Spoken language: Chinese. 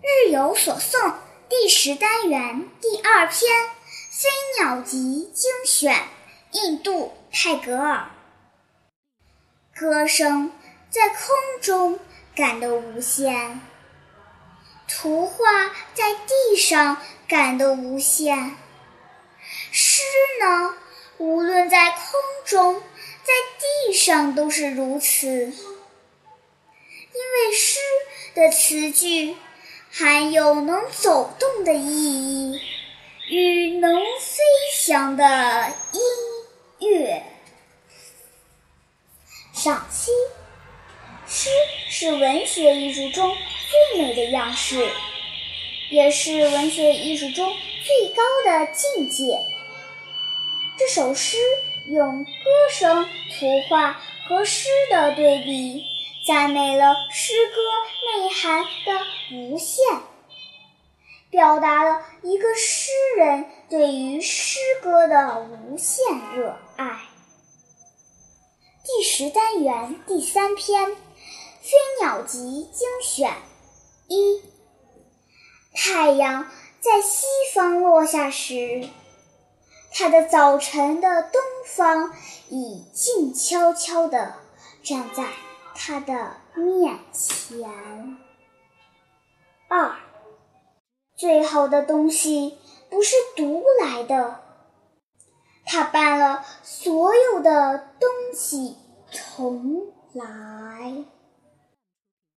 日有所诵第十单元第二篇《飞鸟集》精选，印度泰戈尔。歌声在空中感得无限，图画在地上感得无限。诗呢，无论在空中，在地上都是如此，因为诗的词句。含有能走动的意义与能飞翔的音乐。赏析：诗是文学艺术中最美的样式，也是文学艺术中最高的境界。这首诗用歌声、图画和诗的对比。赞美了诗歌内涵的无限，表达了一个诗人对于诗歌的无限热爱。第十单元第三篇《飞鸟集》精选一：太阳在西方落下时，它的早晨的东方已静悄悄地站在。他的面前。二，最好的东西不是独来的，他搬了所有的东西重来。